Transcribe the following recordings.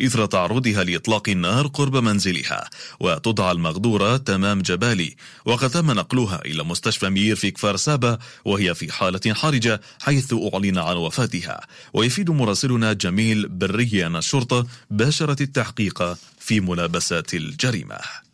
إثر تعرضها لإطلاق النار قرب منزلها وتدعى المغدورة تمام جبالي وقد تم نقلها إلى مستشفى مير في كفار سابا وهي في حالة حرجة حيث أعلن عن وفاتها. ويفيد مراسلنا جميل بري أن الشرطة باشرت التحقيق في ملابسات الجريمة.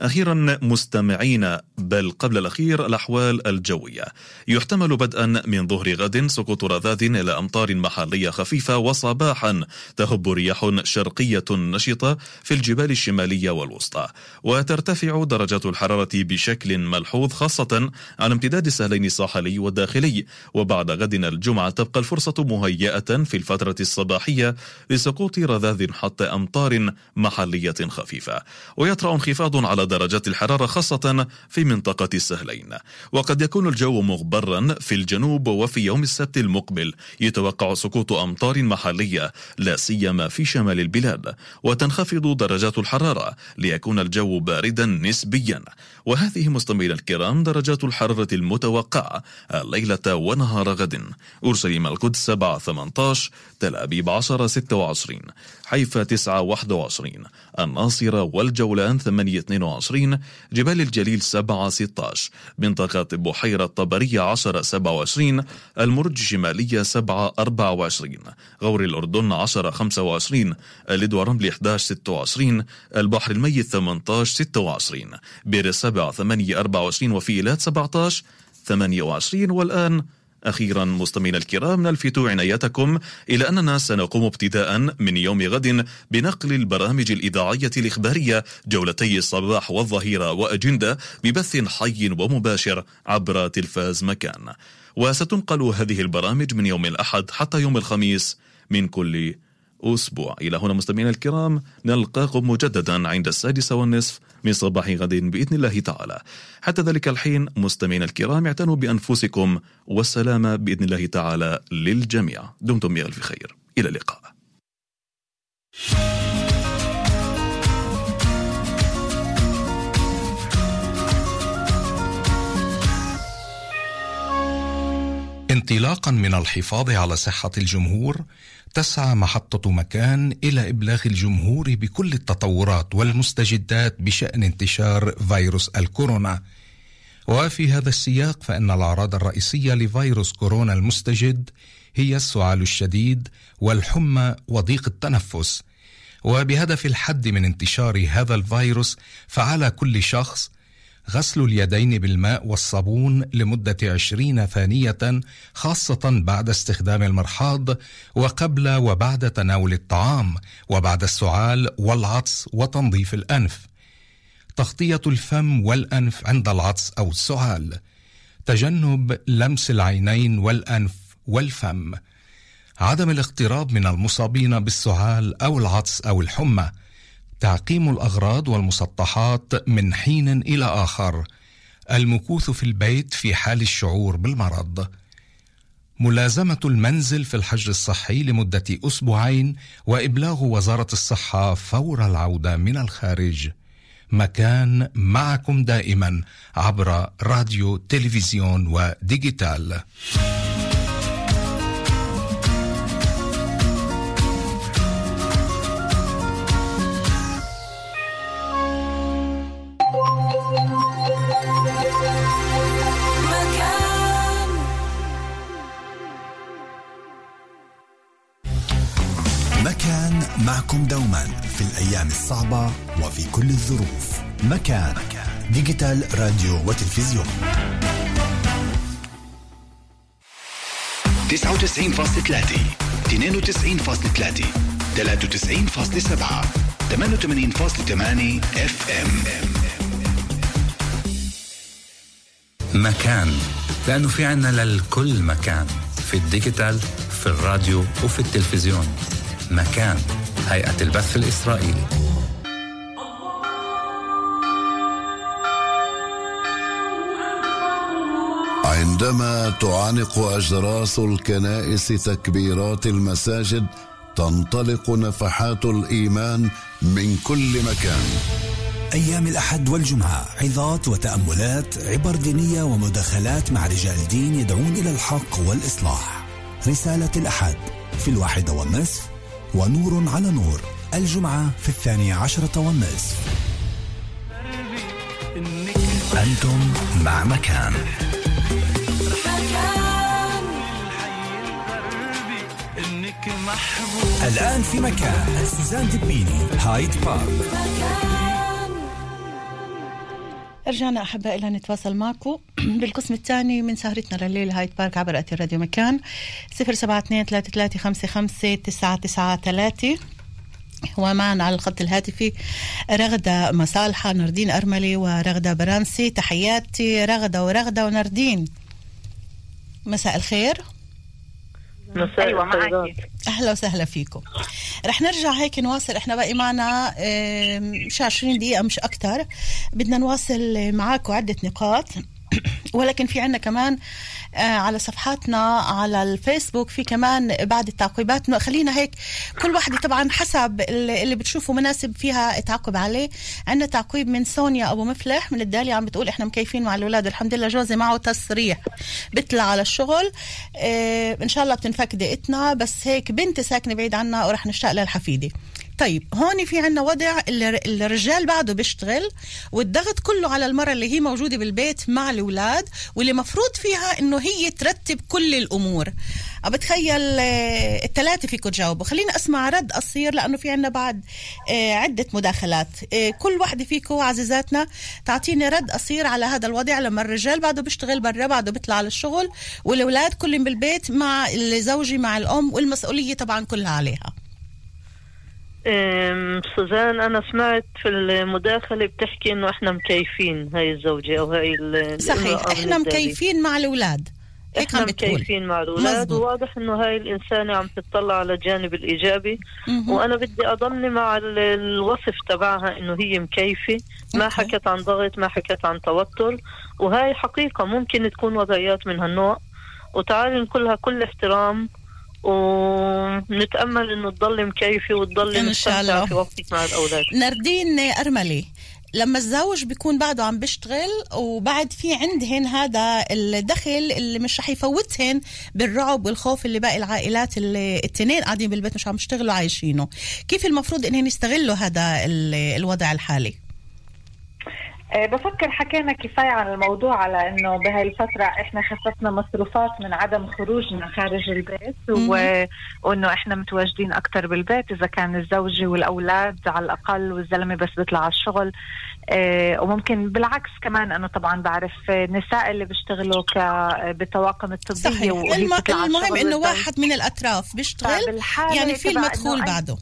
أخيرا مستمعين بل قبل الأخير الأحوال الجوية. يحتمل بدءا من ظهر غد سقوط رذاذ إلى أمطار محلية خفيفة وصباحا. تهب رياح شرقية نشطة في الجبال الشمالية والوسطى. وترتفع درجات الحرارة بشكل ملحوظ خاصة على امتداد السهلين الساحلي والداخلي وبعد غد الجمعة تبقى الفرصة مهيئة في الفترة الصباحية لسقوط رذاذ حتى أمطار محلية خفيفة. ويطرأ انخفاض على درجات الحرارة خاصة في منطقة السهلين. وقد يكون الجو مغبرا في الجنوب وفي يوم السبت المقبل. يتوقع سقوط أمطار محلية لا سيما في شمال البلاد. وتنخفض درجات الحرارة ليكون الجو باردا نسبيا. وهذه مستمعينا الكرام درجات الحرارة المتوقعة الليلة ونهار غد. أورشليم القدس 7 18 تل أبيب 10 26 حيفا 9 21 الناصرة والجولان 8 22 جبال الجليل 7 16 منطقة بحيرة طبرية 10 27 المرج الشمالية 7 24 غور الأردن 10 25 اللد ورمل 11 26 البحر الميت 18 26 بير السبع 8 24 وفي إيلات 17 28 والآن أخيرا مستمعينا الكرام نلفت عنايتكم إلى أننا سنقوم ابتداء من يوم غد بنقل البرامج الإذاعية الإخبارية جولتي الصباح والظهيرة وأجندة ببث حي ومباشر عبر تلفاز مكان. وستنقل هذه البرامج من يوم الأحد حتى يوم الخميس من كل أسبوع. إلى هنا مستمعينا الكرام نلقاكم مجددا عند السادسة والنصف من صباح غد بإذن الله تعالى. حتى ذلك الحين مستمعينا الكرام اعتنوا بأنفسكم والسلامة بإذن الله تعالى للجميع. دمتم بألف خير إلى اللقاء. انطلاقا من الحفاظ على صحة الجمهور تسعى محطة مكان إلى إبلاغ الجمهور بكل التطورات والمستجدات بشأن انتشار فيروس الكورونا. وفي هذا السياق فإن الأعراض الرئيسية لفيروس كورونا المستجد هي السعال الشديد والحمى وضيق التنفس. وبهدف الحد من انتشار هذا الفيروس فعلى كل شخص غسل اليدين بالماء والصابون لمدة عشرين ثانية خاصة بعد استخدام المرحاض وقبل وبعد تناول الطعام وبعد السعال والعطس وتنظيف الأنف. تغطية الفم والأنف عند العطس أو السعال. تجنب لمس العينين والأنف والفم. عدم الاقتراب من المصابين بالسعال أو العطس أو الحمى. تعقيم الأغراض والمسطحات من حين إلى آخر. المكوث في البيت في حال الشعور بالمرض. ملازمة المنزل في الحجر الصحي لمدة أسبوعين وإبلاغ وزارة الصحة فور العودة من الخارج. مكان معكم دائما عبر راديو تلفزيون وديجيتال معكم دوما في الأيام الصعبة وفي كل الظروف. مكان ديجيتال راديو وتلفزيون. 99.3 92.3 93.7 88.8 اف ام مكان. لأنه في عنا للكل مكان. في الديجيتال في الراديو وفي التلفزيون. مكان. هيئة البث الإسرائيلي. عندما تعانق أجراس الكنائس تكبيرات المساجد تنطلق نفحات الإيمان من كل مكان. أيام الأحد والجمعة عظات وتأملات عبر دينية ومداخلات مع رجال دين يدعون إلى الحق والإصلاح. رسالة الأحد في الواحدة والنصف ونور على نور. الجمعة في الثانية عشرة والنصف. أنتم مع مكان. الآن في مكان. سوزان دبيني هايد بارك. رجعنا أحبائي لنتواصل معكم. بالقسم الثاني من سهرتنا لليل هايد بارك عبر أتي راديو مكان. 072 ومعنا على الخط الهاتفي رغدة مصالحة نردين أرملي ورغدة برانسي. تحياتي رغدة ورغدة ونردين. مساء الخير. أيوة معك أهلا وسهلا فيكم. رح نرجع هيك نواصل إحنا باقي معنا مش 20 دقيقة مش أكثر بدنا نواصل معاكم عدة نقاط. ولكن في عنا كمان آه على صفحاتنا على الفيسبوك في كمان بعد التعقيبات. خلينا هيك كل واحدة طبعا حسب اللي بتشوفه مناسب فيها تعقب عليه. عندنا تعقيب من سونيا أبو مفلح من الدالية عم بتقول إحنا مكيفين مع الأولاد. الحمد لله جوزي معه تصريح بيطلع على الشغل آه إن شاء الله بتنفك دقتنا. بس هيك بنتي ساكنة بعيد عنا ورح نشتاق للحفيدة. طيب هون في عنا وضع الرجال بعده بيشتغل والضغط كله على المرة اللي هي موجودة بالبيت مع الأولاد واللي مفروض فيها إنه هي ترتب كل الأمور. بتخيل الثلاثة فيكم تجاوبوا. خلينا أسمع رد قصير لأنه في عنا بعد عدة مداخلات. كل واحدة فيكم عزيزاتنا تعطيني رد قصير على هذا الوضع لما الرجال بعده بيشتغل برا بعده بيطلع على الشغل والأولاد كلهم بالبيت مع الزوجي مع الأم والمسؤولية طبعا كلها عليها. سوزان أنا سمعت في المداخلة بتحكي إنه إحنا مكيفين هاي الزوجة أو هاي صحيح إحنا مكيفين مع الأولاد. هيك إحنا مكيفين مع الأولاد. وواضح إنه هاي الإنسانة عم تطلع على الجانب الإيجابي. مم. وأنا بدي أضلني مع الوصف تبعها إنه هي مكيفة. ما حكت عن ضغط ما حكت عن توتر. وهاي حقيقة ممكن تكون وضعيات من هالنوع. وتعالي نقولها كل احترام. ونتامل إنه تضل مكيفة وتضل إن شاء الله. في وقتك مع الأولاد. نردين أرملي لما الزوج بيكون بعده عم بيشتغل وبعد في عندهن هذا الدخل اللي مش رح يفوتهن بالرعب والخوف اللي باقي العائلات اللي التنين قاعدين بالبيت مش عم يشتغلوا عايشينه. كيف المفروض إنهن يستغلوا هذا الوضع الحالي؟ بفكر حكينا كفاية عن الموضوع على إنه بهاي الفترة إحنا خففنا مصروفات من عدم خروجنا خارج البيت و... وإنه إحنا متواجدين أكثر بالبيت إذا كان الزوجة والأولاد على الأقل والزلمة بس بيطلع على الشغل. آه وممكن بالعكس كمان أنا طبعا بعرف نساء اللي بيشتغلوا ك بالطواقم الطبية صحيح. الم... المهم إنه واحد من الأطراف بيشتغل يعني في المدخول بعده.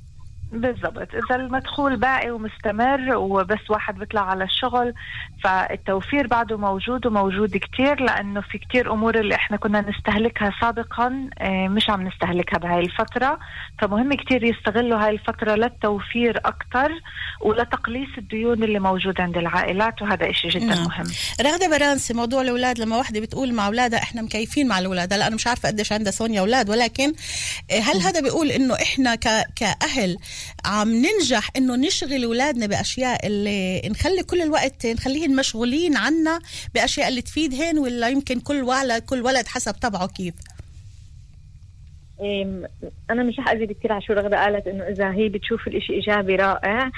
بالضبط. إذا المدخول باقي ومستمر وبس واحد بيطلع على الشغل فالتوفير بعده موجود وموجود كتير لأنه في كتير أمور اللي إحنا كنا نستهلكها سابقا مش عم نستهلكها بهاي الفترة. فمهم كتير يستغلوا هاي الفترة للتوفير أكثر ولتقليص الديون اللي موجوده عند العائلات وهذا إشي جدا نعم. مهم. رغدة برانسي موضوع الأولاد لما واحدة بتقول مع أولادها إحنا مكيفين مع الأولاد. هلا أنا مش عارفة قديش عندها سونيا أولاد ولكن هل هذا بيقول إنه إحنا ك... كأهل عم ننجح إنه نشغل أولادنا بأشياء اللي نخلي كل الوقت نخليهم مشغولين عنا بأشياء اللي تفيدهن ولا يمكن كل ولد كل ولد حسب طبعه كيف. أنا مش حأزيد كثير على شو رغده قالت إنه إذا هي بتشوف الإشي إيجابي رائع.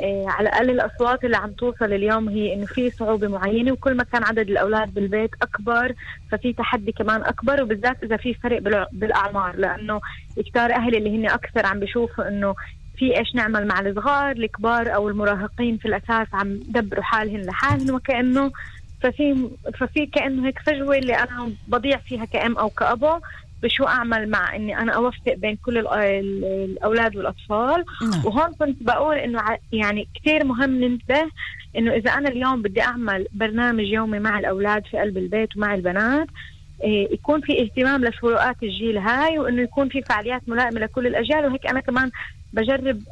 إيه على الأقل الأصوات اللي عم توصل اليوم هي إنه في صعوبة معينة وكل ما كان عدد الأولاد بالبيت أكبر ففي تحدي كمان أكبر وبالذات إذا في فرق بالأعمار لأنه كتار أهل اللي هن أكثر عم بيشوفوا إنه في إيش نعمل مع الصغار الكبار أو المراهقين في الأساس عم دبروا حالهن لحالهن وكأنه ففي ففي كأنه هيك فجوة اللي أنا بضيع فيها كأم أو كأبو بشو أعمل مع إني أنا أوفق بين كل الأولاد والأطفال نعم. وهون كنت بقول إنه يعني كثير مهم ننتبه إنه إذا أنا اليوم بدي أعمل برنامج يومي مع الأولاد في قلب البيت ومع البنات إيه يكون في اهتمام لفروقات الجيل هاي وإنه يكون في فعاليات ملائمة لكل الأجيال وهيك أنا كمان بجرب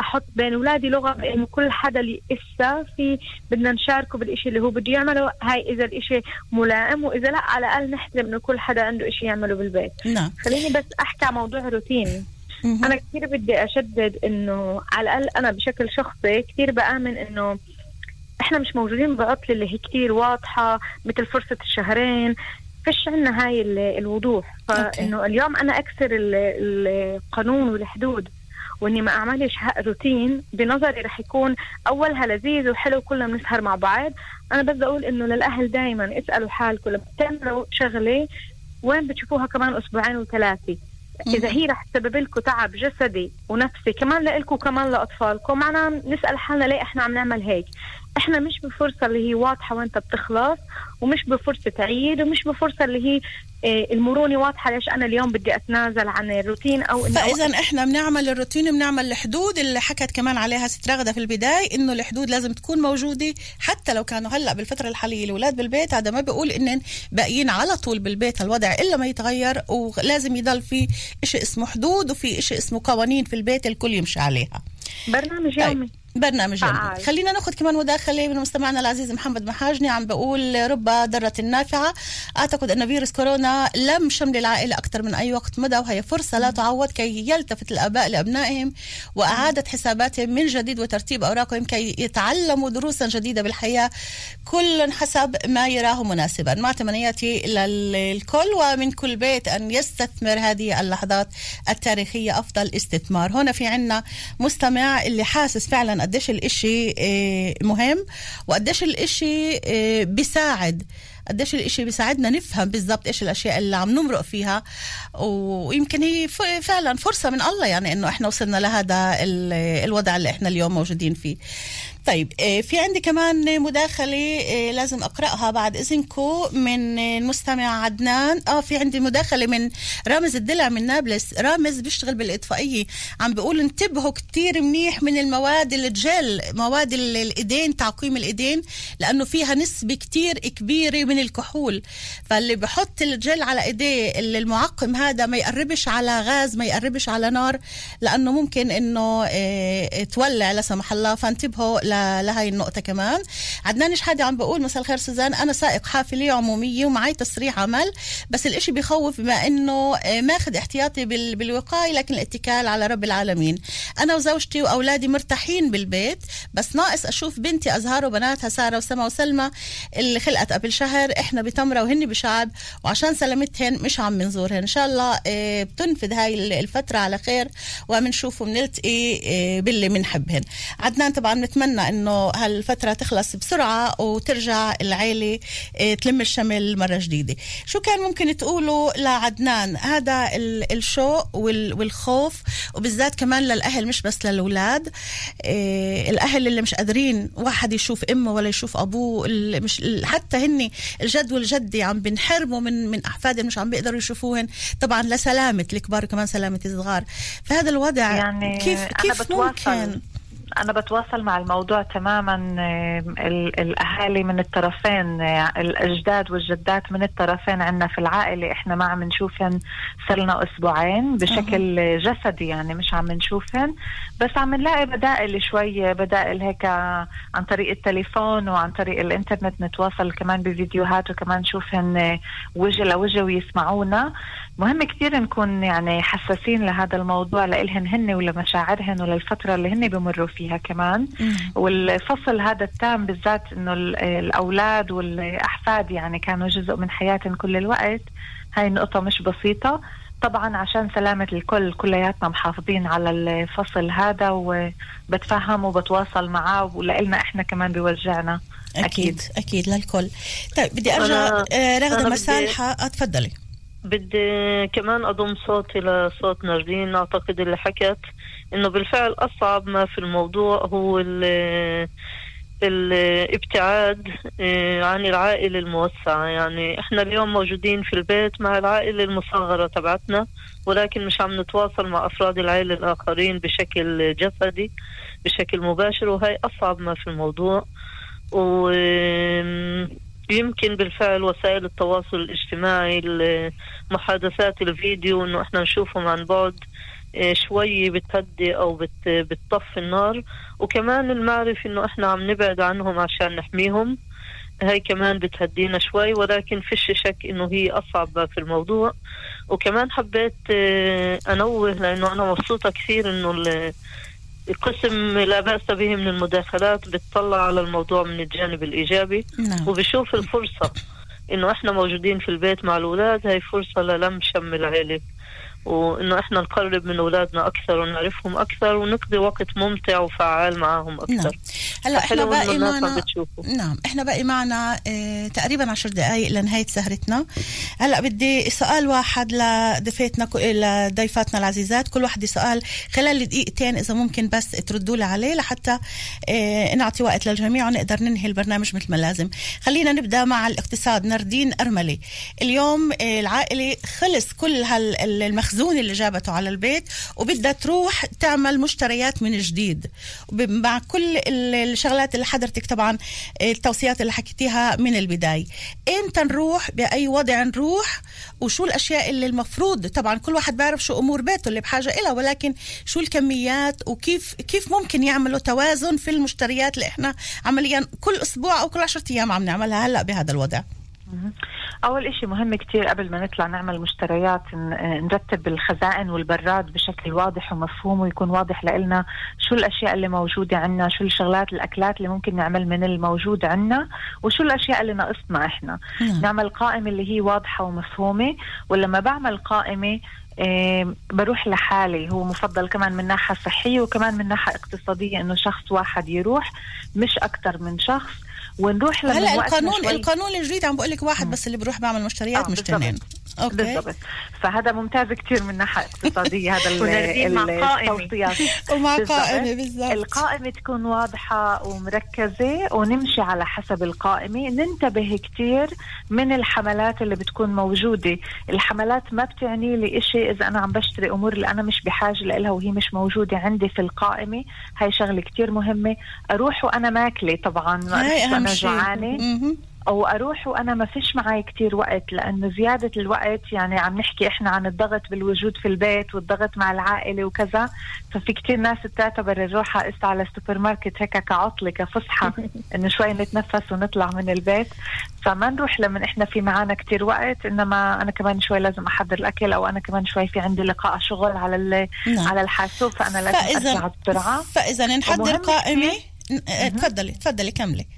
أحط بين أولادي لغة بانه كل حدا اللي إسا في بدنا نشاركه بالشيء اللي هو بده يعمله. هاي إذا الإشي ملائم وإذا لا على الأقل نحترم إنه كل حدا عنده شيء يعمله بالبيت. نعم. خليني بس أحكي عن موضوع روتيني أنا كثير بدي أشدد إنه على الأقل أنا بشكل شخصي كثير بآمن إنه إحنا مش موجودين بعطلة اللي هي كثير واضحة مثل فرصة الشهرين. فيش عندنا هاي الوضوح. فإنه اليوم أنا أكسر القانون والحدود. وإني ما أعملش روتين بنظري رح يكون أولها لذيذ وحلو كلنا بنسهر مع بعض. أنا بدي أقول إنه للأهل دائما اسالوا حالكم لما بتعملوا شغلة وين بتشوفوها كمان أسبوعين وثلاثة؟ إذا هي رح تسبب لكم تعب جسدي ونفسي كمان لكم كمان لأطفالكم. معنا نسأل حالنا ليه إحنا عم نعمل هيك؟ إحنا مش بفرصة اللي هي واضحة وأنت بتخلص ومش بفرصة عيد ومش بفرصة اللي هي إيه المرونة واضحة ليش أنا اليوم بدي أتنازل عن الروتين أو إنه فإذا إحنا بنعمل الروتين بنعمل الحدود اللي حكت كمان عليها ست رغدة في البداية إنه الحدود لازم تكون موجودة حتى لو كانوا هلأ بالفترة الحالية الأولاد بالبيت. هذا ما بيقول إنن باقيين على طول بالبيت الوضع إلا ما يتغير ولازم يضل في شيء اسمه حدود وفي شيء اسمه قوانين في البيت الكل يمشي عليها. برنامج يومي. طيب. برنامج فعال. خلينا ناخذ كمان مداخلة من مستمعنا العزيز محمد محاجني عم بقول رب ضرة نافعة. أعتقد أن فيروس كورونا لم شمل العائلة أكثر من أي وقت مضى وهي فرصة لا تعوض كي يلتفت الآباء لأبنائهم وإعادة حساباتهم من جديد وترتيب أوراقهم كي يتعلموا دروسا جديدة بالحياة كل حسب ما يراه مناسبا. مع تمنياتي للكل ومن كل بيت أن يستثمر هذه اللحظات التاريخية أفضل استثمار. هنا في عنا مستمع اللي حاسس فعلا قديش الإشي آه، مهم وقديش الإشي آه، بيساعد. قديش الإشي بيساعدنا نفهم بالضبط إيش الأشياء اللي عم نمرق فيها. ويمكن هي فعلا فرصة من الله يعني إنه إحنا وصلنا لهذا الوضع اللي إحنا اليوم موجودين فيه. طيب آه، في عندي كمان مداخلة آه، لازم أقرأها بعد إذنكم من المستمع عدنان. آه في عندي مداخلة من رامز الدلع من نابلس. رامز بيشتغل بالإطفائية. عم بيقول انتبهوا كتير منيح من المواد الجل مواد الإيدين تعقيم الإيدين لأنه فيها نسبة كتير كبيرة من الكحول. فاللي بحط الجل على إيديه المعقم هذا ما يقربش على غاز ما يقربش على نار لأنه ممكن إنه آه، تولع لا سمح الله. فانتبهوا لهي النقطة كمان. عدنان شحادي عم بقول مساء الخير سوزان أنا سائق حافلة عمومية ومعي تصريح عمل بس الإشي بخوف بما إنه آه، ماخذ احتياطي بالوقاية لكن الاتكال على رب العالمين. أنا وزوجتي وأولادي مرتاحين بالبيت بس ناقص أشوف بنتي أزهار وبناتها سارة وسما وسلمى اللي خلقت قبل شهر إحنا بتمرة وهن بشعب وعشان سلامتهن مش عم بنزورهن إن شاء الله آه، بتنفذ هاي الفترة على خير وبنشوف وبنلتقي آه، باللي بنحبهن عدنان طبعا نتمنى إنه هالفترة تخلص بسرعة وترجع العيلة آه، تلم الشمل مرة جديدة. شو كان ممكن تقولوا لعدنان؟ هذا الشوق والخوف وبالذات كمان للأهل مش بس للأولاد. آه، الأهل اللي مش قادرين واحد يشوف أمه ولا يشوف أبوه مش حتى هني الجد والجدة عم بنحرموا من من احفادهم مش عم بيقدروا يشوفوهن طبعا لسلامة الكبار وكمان سلامة الصغار. فهذا الوضع يعني كيف كيف ممكن؟ أنا بتواصل مع الموضوع تماما الأهالي من الطرفين آه، الأجداد والجدات من الطرفين عندنا في العائلة. إحنا ما عم نشوفهم صرنا أسبوعين بشكل جسدي يعني مش عم نشوفهم بس عم نلاقي بدائل شوي بدائل هيك عن طريق التليفون وعن طريق الإنترنت نتواصل كمان بفيديوهات وكمان نشوفهم آه، وجه لوجه ويسمعونا. مهم كثير نكون يعني حساسين لهذا الموضوع لإلهن هن ولمشاعرهن وللفترة اللي هن بمروا فيها. كمان. والفصل هذا التام بالذات إنه الأولاد والأحفاد يعني كانوا جزء من حياتهم كل الوقت. هاي النقطة مش بسيطة. طبعا عشان سلامة الكل كلياتنا محافظين على الفصل هذا وبتفهم وبتواصل معاه ولنا إحنا كمان بيوجعنا. أكيد أكيد, أكيد للكل. طيب بدي أرجع آه، رغدة مسالحة آه، تفضلي. بدي كمان أضم صوتي لصوت ناردين أعتقد اللي حكت إنه بالفعل أصعب ما في الموضوع هو الابتعاد آه، عن العائلة الموسعة. يعني إحنا اليوم موجودين في البيت مع العائلة المصغرة تبعتنا ولكن مش عم نتواصل مع أفراد العائلة الآخرين بشكل جسدي بشكل مباشر وهي أصعب ما في الموضوع. و يمكن بالفعل وسائل التواصل الاجتماعي محادثات الفيديو إنه إحنا نشوفهم عن بعد آه، شوي بتهدي أو بت بتطفي النار. وكمان المعرفة إنه إحنا عم نبعد عنهم عشان نحميهم. هاي كمان بتهدينا شوي ولكن فيش شك إنه هي أصعب في الموضوع. وكمان حبيت آه، أنوه لأنه أنا مبسوطة كثير إنه قسم لا بأس به من المداخلات بتطلع على الموضوع من الجانب الإيجابي نعم. وبشوف الفرصة إنه إحنا موجودين في البيت مع الأولاد هاي فرصة للم شم العيلة وإنه إحنا نقرب من أولادنا أكثر ونعرفهم أكثر ونقضي وقت ممتع وفعال معهم أكثر. نعم. هلأ إحنا باقي معنا نعم. إحنا باقي معنا آه تقريبا عشر دقائق لنهاية سهرتنا. هلأ بدي سؤال واحد لضيفتنا لضيفاتنا العزيزات. كل واحد سؤال خلال دقيقتين إذا ممكن بس تردوا لي عليه لحتى آه نعطي وقت للجميع ونقدر ننهي البرنامج مثل ما لازم. خلينا نبدأ مع الاقتصاد. نردين أرملي. اليوم آه العائلة خلص كل هالمخزون المخزون اللي جابته على البيت وبدها تروح تعمل مشتريات من جديد. مع كل الشغلات اللي حضرتك طبعا التوصيات اللي حكيتيها من البداية. إمتى نروح؟ بأي وضع نروح؟ وشو الأشياء اللي المفروض؟ طبعا كل واحد بيعرف شو أمور بيته اللي بحاجة إلها ولكن شو الكميات؟ وكيف كيف ممكن يعملوا توازن في المشتريات اللي إحنا عمليا كل أسبوع أو كل عشرة أيام عم نعملها هلأ بهذا الوضع؟ أول إشي مهم كتير قبل ما نطلع نعمل مشتريات نرتب الخزائن والبراد بشكل واضح ومفهوم ويكون واضح لنا شو الأشياء اللي موجودة عنا شو الشغلات الأكلات اللي ممكن نعمل من الموجود عنا وشو الأشياء اللي ناقصنا إحنا. نعم. نعمل قائمة اللي هي واضحة ومفهومة ولما بعمل قائمة إيه بروح لحالي هو مفضل كمان من ناحية صحية وكمان من ناحية اقتصادية إنه شخص واحد يروح مش أكثر من شخص. ونروح هلا القانون القانون الجديد عم بقول لك واحد بس اللي بروح بعمل مشتريات آه مش اثنين أوكي. بالضبط. فهذا ممتاز كثير من ناحية اقتصادية هذا التوصيات ومع قائمة بالضبط. القائمة تكون واضحة ومركزة ونمشي على حسب القائمة. ننتبه كثير من الحملات اللي بتكون موجودة. الحملات ما بتعني لي شيء إذا أنا عم بشتري أمور اللي أنا مش بحاجة لها وهي مش موجودة عندي في القائمة. هاي شغلة كثير مهمة. أروح وأنا ماكلة طبعا ما أنا جوعانة. أو أروح وأنا ما فيش معي كتير وقت لأنه زيادة الوقت يعني عم نحكي إحنا عن الضغط بالوجود في البيت والضغط مع العائلة وكذا ففي كتير ناس بتعتبر الروحة على السوبر ماركت هيك كعطلة كفسحة إنه شوي نتنفس ونطلع من البيت. فما نروح لما إحنا في معانا كتير وقت إنما أنا كمان شوي لازم أحضر الأكل أو أنا كمان شوي في عندي لقاء شغل على نعم. على الحاسوب فأنا لازم فإذا أرجع بسرعة فإذا نحضر قائمة تفضلي تفضلي كملي.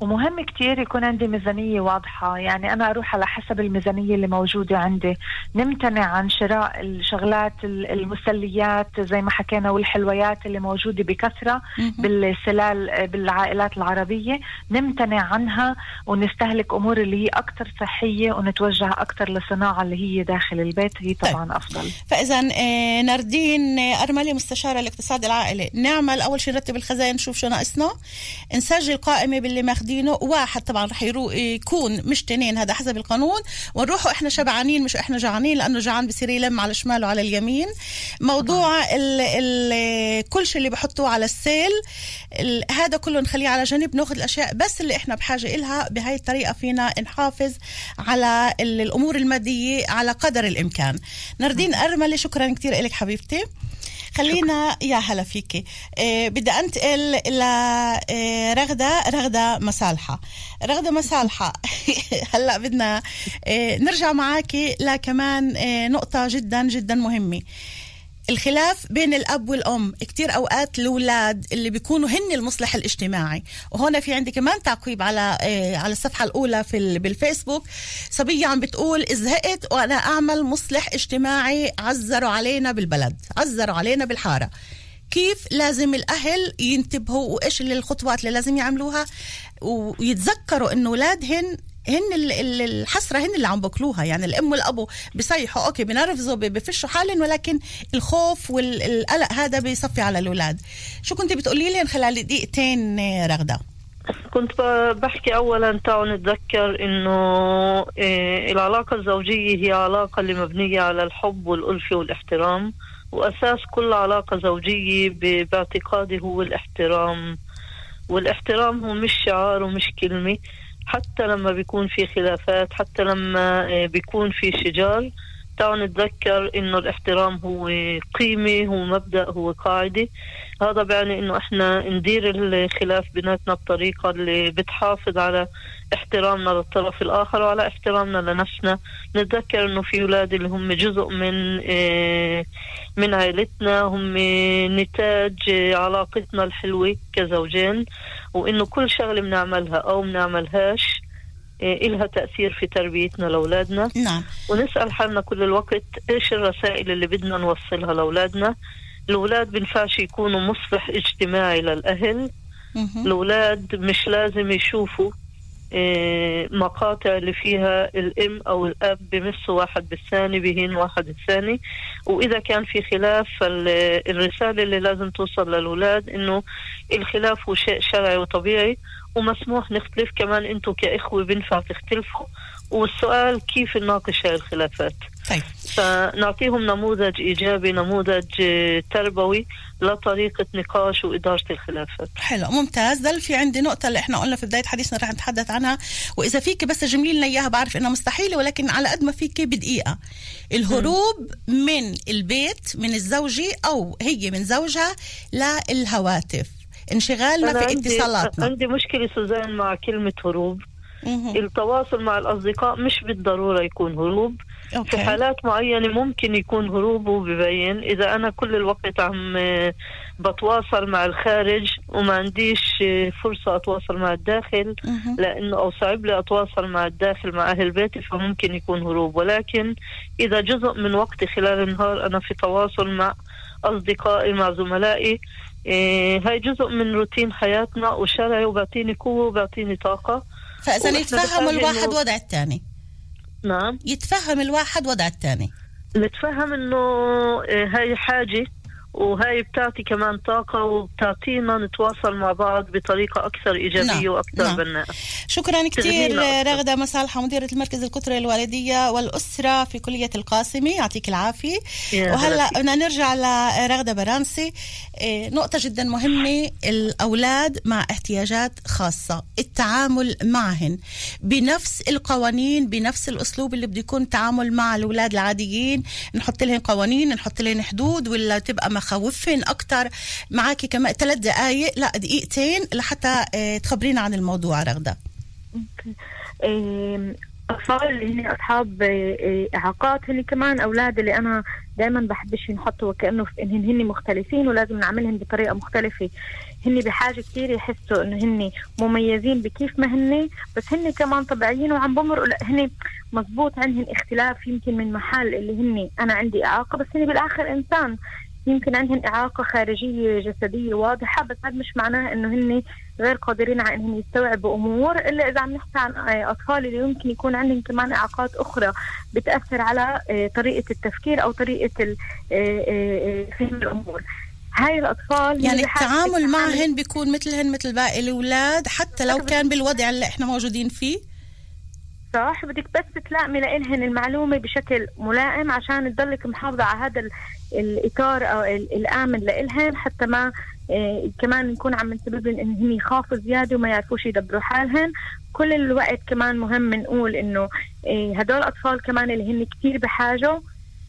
ومهم كتير يكون عندي ميزانية واضحة. يعني أنا أروح على حسب الميزانية اللي موجودة عندي. نمتنع عن شراء الشغلات المسليات زي ما حكينا والحلويات اللي موجودة بكثرة بالسلال بالعائلات العربية. نمتنع عنها ونستهلك أمور اللي هي أكثر صحية ونتوجه أكثر لصناعة اللي هي داخل البيت. هي طيب. طبعا طيب. أفضل. فإذا آه، ناردين آه، أرملي مستشارة الاقتصاد العائلي. نعمل أول شيء نرتب الخزائن نشوف شو ناقصنا. نسجل قائمة باللي ماخذ واخدينه واحد طبعا رح يكون مش تنين هذا حسب القانون. ونروحوا إحنا شبعانين مش إحنا جعانين لأنه جعان بصير يلم على الشمال وعلى اليمين. موضوع ال ال كل شيء اللي بحطوه على السيل هذا كله نخليه على جنب ناخذ الأشياء بس اللي إحنا بحاجة إلها بهاي الطريقة فينا نحافظ على الأمور المادية على قدر الإمكان. نردين أرملة شكرا كثير لك حبيبتي. خلينا يا هلا فيكي. آه بدي أنتقل لرغده آه رغدة مصالحة. رغدة مصالحة. هلا بدنا آه نرجع معاكي لكمان آه نقطة جدا جدا مهمة. الخلاف بين الأب والأم. كتير أوقات الأولاد اللي بيكونوا هن المصلح الاجتماعي. وهنا في عندي كمان تعقيب على آه على الصفحة الأولى في بالفيسبوك. صبية عم بتقول زهقت وأنا أعمل مصلح اجتماعي. عزروا علينا بالبلد. عزروا علينا بالحارة. كيف لازم الأهل ينتبهوا؟ وإيش الخطوات اللي لازم يعملوها؟ ويتذكروا انه أولادهن هن الحسرة هن اللي عم بكلوها يعني الأم والأبو بيصيحوا أوكي بنرفزوا بفشوا حالهم ولكن الخوف والقلق هذا بيصفي على الأولاد. شو كنت بتقولي لي خلال دقيقتين رغدة؟ كنت بحكي اولا تعالوا نتذكر إنه إيه العلاقة الزوجية هي علاقة اللي مبنية على الحب والألفة والإحترام وأساس كل علاقة زوجية باعتقادي هو الاحترام. والإحترام هو مش شعار ومش كلمة. حتى لما بيكون في خلافات حتى لما آه، بيكون في شجار تعالوا نتذكر إنه الاحترام هو قيمة هو مبدأ هو قاعدة. هذا بيعني إنه إحنا ندير الخلاف بيناتنا بطريقة اللي بتحافظ على احترامنا للطرف الآخر وعلى احترامنا لنفسنا. نتذكر إنه في أولاد اللي هم جزء من آه، من عائلتنا هم نتاج علاقتنا الحلوة كزوجين وإنه كل شغلة بنعملها أو بنعملهاش. إلها تأثير في تربيتنا لأولادنا. نعم. ونسأل حالنا كل الوقت إيش الرسائل اللي بدنا نوصلها لأولادنا. الأولاد بنفعش يكونوا مصبح اجتماعي للأهل. الأولاد مش لازم يشوفوا إيه، مقاطع اللي فيها الأم أو الأب بمسوا واحد بالثاني بهين واحد الثاني. وإذا كان في خلاف فالرساله اللي لازم توصل للأولاد إنه الخلاف هو شيء شرعي وطبيعي. ومسموح نختلف كمان أنتم كإخوة بنفع تختلفوا. والسؤال كيف نناقش هاي الخلافات؟ طيب. فنعطيهم نموذج إيجابي نموذج تربوي لطريقة نقاش وإدارة الخلافات. حلو ممتاز. ده في عندي نقطة اللي إحنا قلنا في بداية حديثنا رح نتحدث عنها. وإذا فيك بس تجملي لنا إياها بعرف إنها مستحيلة ولكن على قد ما فيك بدقيقة. الهروب م. من البيت من الزوجي أو هي من زوجها للهواتف انشغالنا في اتصالاتنا. عندي مشكلة سوزان مع كلمة هروب. التواصل مع الأصدقاء مش بالضرورة يكون هروب. أوكي. في حالات معينة ممكن يكون هروب وببين. إذا أنا كل الوقت عم بتواصل مع الخارج وما عنديش فرصة أتواصل مع الداخل لأنه أو صعب لي أتواصل مع الداخل مع أهل بيتي فممكن يكون هروب. ولكن إذا جزء من وقتي خلال النهار أنا في تواصل مع أصدقائي مع زملائي إيه هاي جزء من روتين حياتنا وشرعي وبعطيني قوة وبعطيني طاقة. فإذا يتفهم الواحد وضع الثاني. نعم. يتفهم الواحد وضع الثاني. نتفهم إنه هاي حاجة. وهاي بتعطي كمان طاقة وبتعطينا نتواصل مع بعض بطريقة أكثر إيجابية نعم. وأكثر نعم. بناءة شكرا كثير رغدة مصالحة مديرة المركز القطري الوالدية والأسرة في كلية القاسمي يعطيك العافية. وهلأ بدنا نرجع لرغدة برانسي إيه، نقطة جدا مهمة الأولاد مع احتياجات خاصة التعامل معهن. بنفس القوانين بنفس الأسلوب اللي بده يكون التعامل مع الأولاد العاديين نحط لهم قوانين نحط لهم حدود ولا تبقى مخاوفهن أكثر معك كمان ثلاث دقائق لا دقيقتين لحتى آه، تخبرينا عن الموضوع رغدة. أطفال اللي هن أصحاب آه، آه، إعاقات هن كمان أولاد اللي أنا دائما بحبش نحطه وكأنه هن مختلفين ولازم نعملهم بطريقة مختلفة. هن بحاجة كثير يحسوا إنه هن مميزين بكيف ما هن بس هن كمان طبيعيين وعم بمرقوا هن مزبوط عندهم اختلاف يمكن من محل اللي هن أنا عندي إعاقة بس هن بالآخر إنسان. يمكن عندهم إعاقة خارجية جسدية واضحة بس هذا مش معناه إنه هن غير قادرين على إنهم يستوعبوا أمور إلا إذا عم نحكي عن أطفال اللي يمكن يكون عندهم كمان إعاقات أخرى بتأثر على آه، طريقة التفكير أو طريقة آه، آه، فهم الأمور. هاي الأطفال يعني التعامل معهن بيكون مثلهن مثل باقي الأولاد حتى لو كان بالوضع اللي إحنا موجودين فيه؟ صح بدك بس تلائمي لإلهن المعلومة بشكل ملائم عشان تضلك محافظة على هذا الإطار أو الآمن لإلهم حتى ما إيه كمان نكون عم نسبب لهم انهم يخافوا زيادة وما يعرفوش يدبروا حالهم. كل الوقت كمان مهم نقول إنه إيه هدول الاطفال كمان اللي هن كثير بحاجة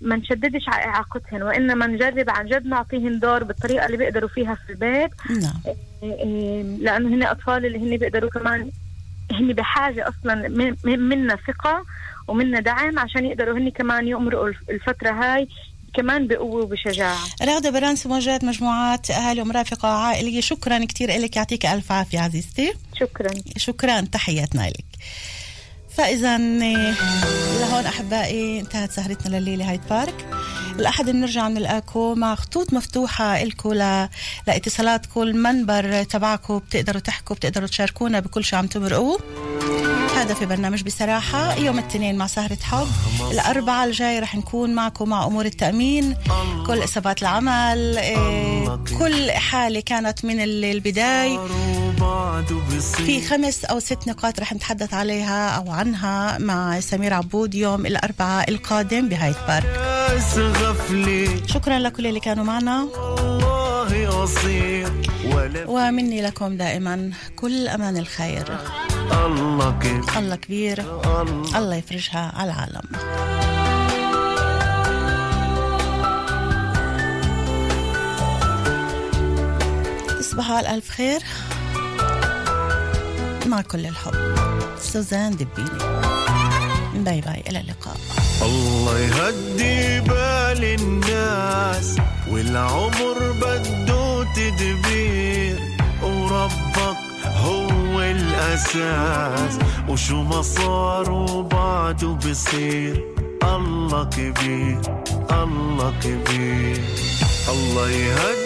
ما نشددش على اعاقتهم وإنما نجرب عن جد نعطيهم دور بالطريقة اللي بيقدروا فيها في البيت. نعم. إيه لأنه هن أطفال اللي هن بيقدروا كمان هن بحاجة أصلا منا ثقة ومنا دعم عشان يقدروا هن كمان يمرقوا الفترة هاي كمان بقوة وبشجاعة. رغدة برانس موجهة مجموعات أهالي ومرافقة عائلية. شكرا كثير لك يعطيك ألف عافية عزيزتي. شكرا. شكرا تحياتنا لك فإذا لهون أحبائي انتهت سهرتنا لليلة هايد بارك. الأحد بنرجع نلقاكم مع خطوط مفتوحة إلكم ل... لاتصالاتكم المنبر تبعكم بتقدروا تحكوا بتقدروا تشاركونا بكل شيء عم تمرقوه. هذا في برنامج بصراحة يوم الاثنين مع سهرة حب الأربعاء الجاي رح نكون معكم مع أمور التأمين كل إصابات العمل إيه كل حالة كانت من البداية. في خمس أو ست نقاط رح نتحدث عليها أو عنها مع سمير عبود يوم الأربعاء القادم بهايت بارك. شكرا لكل اللي كانوا معنا. ومني لكم دائما كل أمان الخير. الله كبير. الله كبير. الله, الله يفرجها على العالم. تصبحوا على ألف خير. مع كل الحب. سوزان دبيني. باي باي. إلى اللقاء. الله يهدي بال الناس والعمر بده تدبير. وربك هو الأساس وشو ما صار وبعده بصير. الله كبير الله كبير. الله يهدي